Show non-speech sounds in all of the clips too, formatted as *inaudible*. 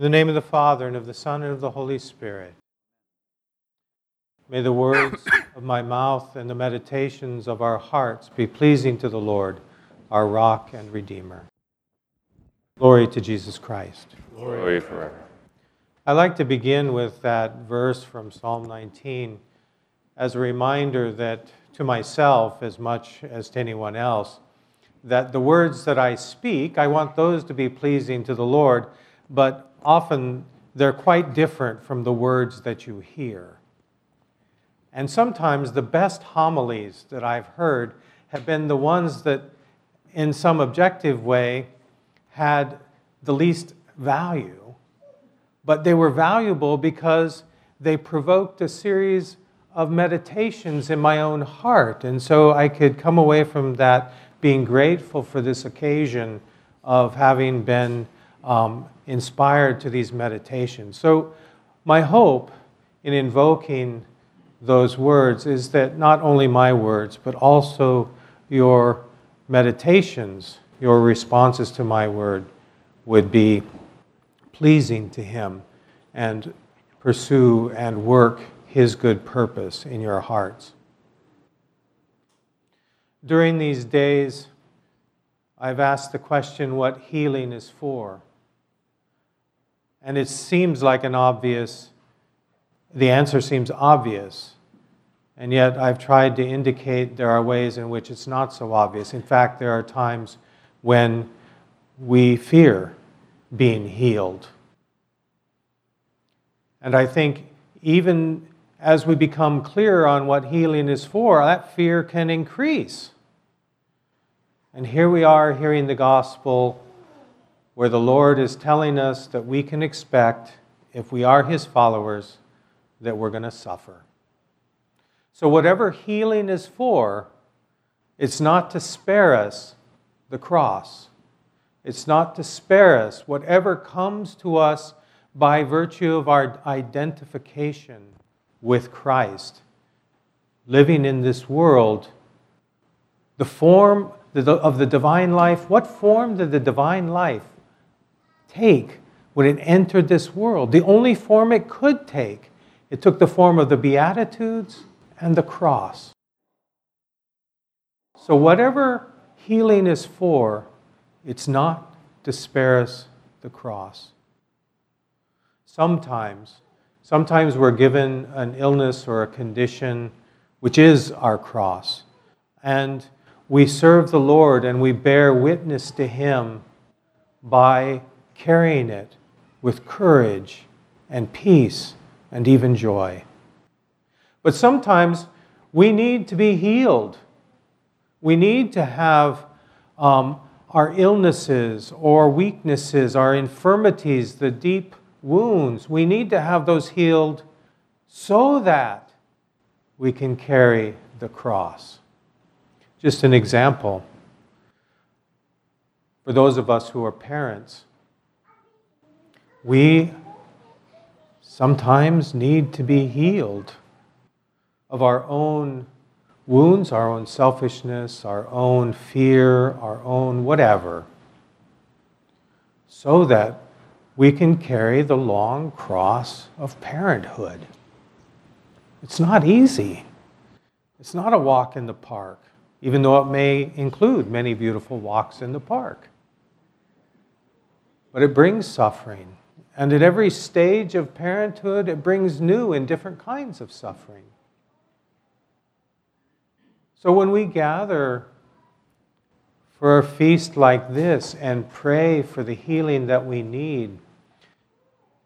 In the name of the Father, and of the Son, and of the Holy Spirit. May the words *coughs* of my mouth and the meditations of our hearts be pleasing to the Lord, our rock and redeemer. Glory to Jesus Christ. Glory forever. I like to begin with that verse from Psalm 19 as a reminder that to myself, as much as to anyone else, that the words that I speak, I want those to be pleasing to the Lord, but often they're quite different from the words that you hear. And sometimes the best homilies that I've heard have been the ones that, in some objective way, had the least value. But they were valuable because they provoked a series of meditations in my own heart. And so I could come away from that being grateful for this occasion of having been um, inspired to these meditations. So, my hope in invoking those words is that not only my words, but also your meditations, your responses to my word, would be pleasing to Him and pursue and work His good purpose in your hearts. During these days, I've asked the question what healing is for. And it seems like an obvious, the answer seems obvious. And yet I've tried to indicate there are ways in which it's not so obvious. In fact, there are times when we fear being healed. And I think even as we become clearer on what healing is for, that fear can increase. And here we are hearing the gospel where the Lord is telling us that we can expect, if we are His followers, that we're going to suffer. So, whatever healing is for, it's not to spare us the cross. It's not to spare us whatever comes to us by virtue of our identification with Christ. Living in this world, the form of the divine life, what form did the divine life take when it entered this world? The only form it could take. It took the form of the Beatitudes and the cross. So, whatever healing is for, it's not to spare us the cross. Sometimes, sometimes we're given an illness or a condition which is our cross. And we serve the Lord and we bear witness to Him by carrying it with courage and peace and even joy. But sometimes we need to be healed. We need to have um, our illnesses or weaknesses, our infirmities, the deep wounds, we need to have those healed so that we can carry the cross. Just an example for those of us who are parents we sometimes need to be healed of our own wounds, our own selfishness, our own fear, our own whatever, so that we can carry the long cross of parenthood. It's not easy. It's not a walk in the park, even though it may include many beautiful walks in the park. But it brings suffering. And at every stage of parenthood, it brings new and different kinds of suffering. So when we gather for a feast like this and pray for the healing that we need,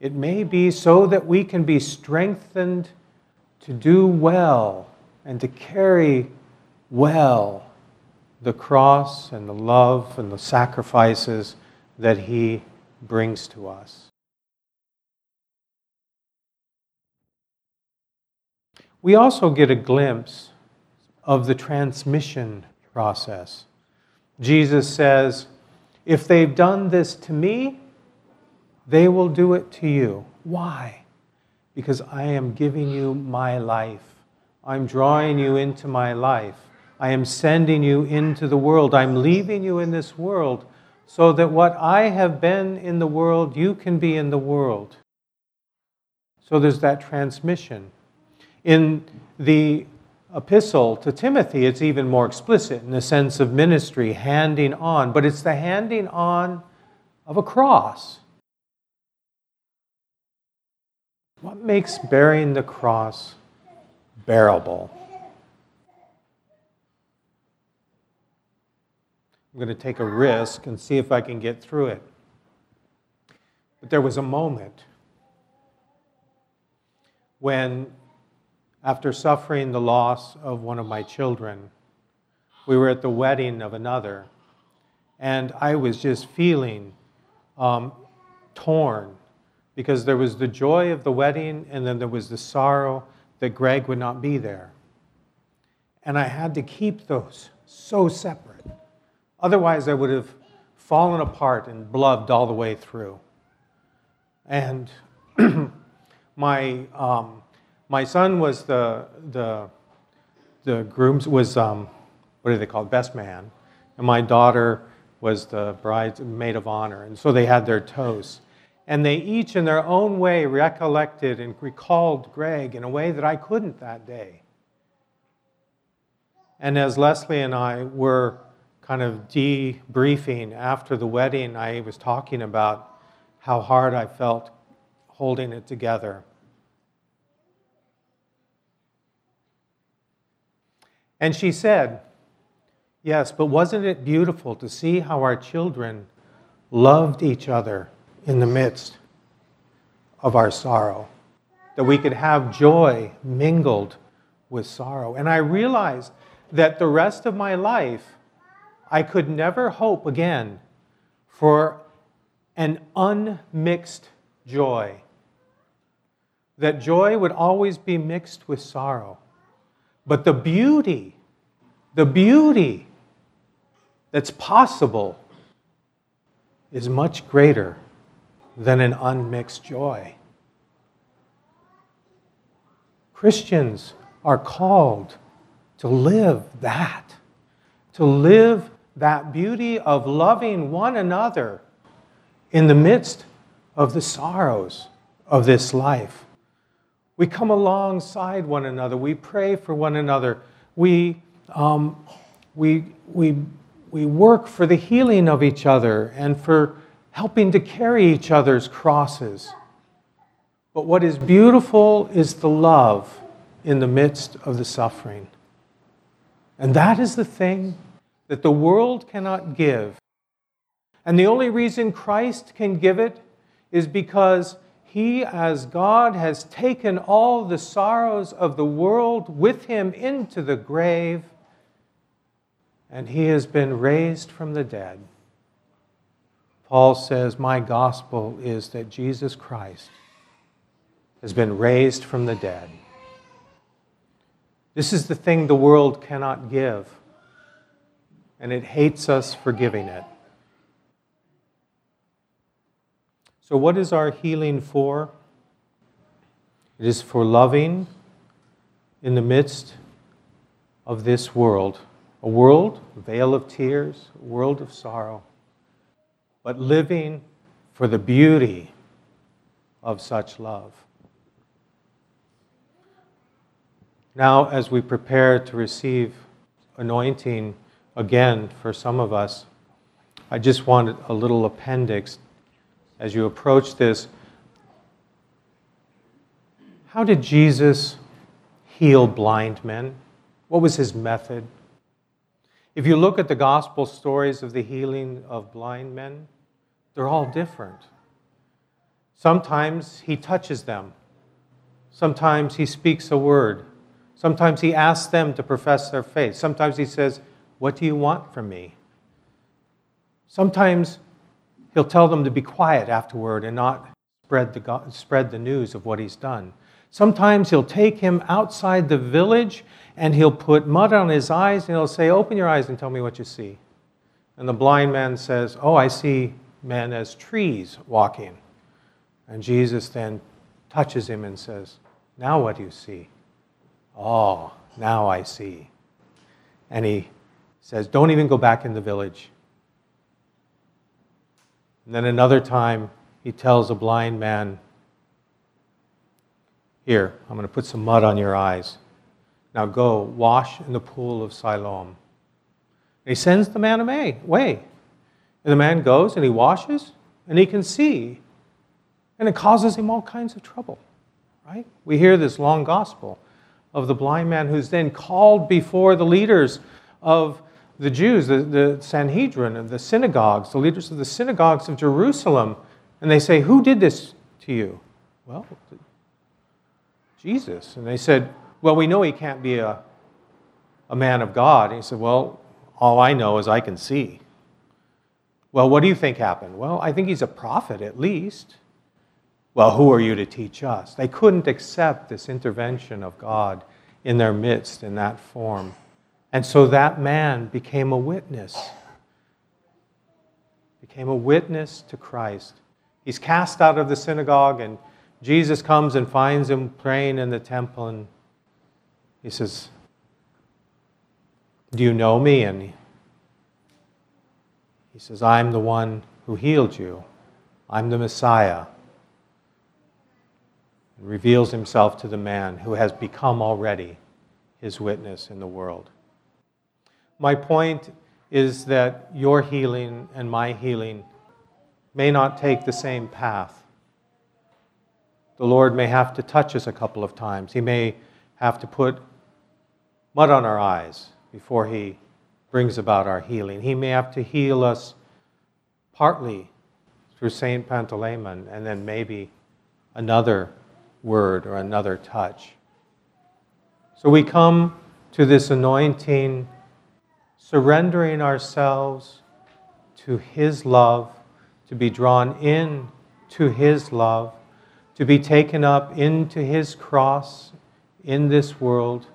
it may be so that we can be strengthened to do well and to carry well the cross and the love and the sacrifices that He brings to us. We also get a glimpse of the transmission process. Jesus says, If they've done this to me, they will do it to you. Why? Because I am giving you my life. I'm drawing you into my life. I am sending you into the world. I'm leaving you in this world so that what I have been in the world, you can be in the world. So there's that transmission. In the epistle to Timothy, it's even more explicit in the sense of ministry, handing on, but it's the handing on of a cross. What makes bearing the cross bearable? I'm going to take a risk and see if I can get through it. But there was a moment when after suffering the loss of one of my children. We were at the wedding of another, and I was just feeling um, torn because there was the joy of the wedding, and then there was the sorrow that Greg would not be there. And I had to keep those so separate. Otherwise, I would have fallen apart and blubbed all the way through. And *clears throat* my um, my son was the, the, the groom's, was, um, what do they call best man. And my daughter was the bride's maid of honor. And so they had their toast. And they each, in their own way, recollected and recalled Greg in a way that I couldn't that day. And as Leslie and I were kind of debriefing after the wedding, I was talking about how hard I felt holding it together. And she said, Yes, but wasn't it beautiful to see how our children loved each other in the midst of our sorrow? That we could have joy mingled with sorrow. And I realized that the rest of my life, I could never hope again for an unmixed joy. That joy would always be mixed with sorrow. But the beauty, the beauty that's possible is much greater than an unmixed joy. Christians are called to live that, to live that beauty of loving one another in the midst of the sorrows of this life. We come alongside one another. We pray for one another. We, um, we, we, we work for the healing of each other and for helping to carry each other's crosses. But what is beautiful is the love in the midst of the suffering. And that is the thing that the world cannot give. And the only reason Christ can give it is because he, as God, has taken all the sorrows of the world with him into the grave, and he has been raised from the dead. Paul says, My gospel is that Jesus Christ has been raised from the dead. This is the thing the world cannot give, and it hates us for giving it. So, what is our healing for? It is for loving in the midst of this world a world, a vale of tears, a world of sorrow, but living for the beauty of such love. Now, as we prepare to receive anointing again for some of us, I just wanted a little appendix as you approach this, how did Jesus heal blind men? What was his method? If you look at the gospel stories of the healing of blind men, they're all different. Sometimes he touches them, sometimes he speaks a word, sometimes he asks them to profess their faith, sometimes he says, What do you want from me? Sometimes he'll tell them to be quiet afterward and not spread the, spread the news of what he's done. Sometimes he'll take him outside the village and he'll put mud on his eyes and he'll say, Open your eyes and tell me what you see. And the blind man says, Oh, I see men as trees walking. And Jesus then touches him and says, Now what do you see? Oh, now I see. And he says, Don't even go back in the village. And then another time, he tells a blind man, Here, I'm going to put some mud on your eyes. Now go, wash in the pool of Siloam. And he sends the man away. And the man goes and he washes and he can see. And it causes him all kinds of trouble, right? We hear this long gospel of the blind man who's then called before the leaders of the Jews, the, the Sanhedrin, and the synagogues, the leaders of the synagogues of Jerusalem. And they say, Who did this to you? Well, Jesus. And they said, Well, we know he can't be a, a man of God. And he said, Well, all I know is I can see. Well, what do you think happened? Well, I think he's a prophet at least. Well, who are you to teach us? They couldn't accept this intervention of God in their midst in that form. And so that man became a witness. Became a witness to Christ. He's cast out of the synagogue, and Jesus comes and finds him praying in the temple, and he says, Do you know me? And he says, I'm the one who healed you. I'm the Messiah. And reveals himself to the man who has become already his witness in the world. My point is that your healing and my healing may not take the same path. The Lord may have to touch us a couple of times. He may have to put mud on our eyes before He brings about our healing. He may have to heal us partly through St. Pantaleon and then maybe another word or another touch. So we come to this anointing, surrendering ourselves to His love, to be drawn in to His love, to be taken up into His cross in this world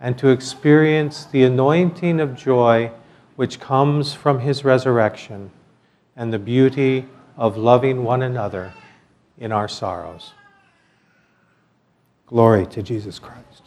and to experience the anointing of joy which comes from his resurrection and the beauty of loving one another in our sorrows. Glory to Jesus Christ.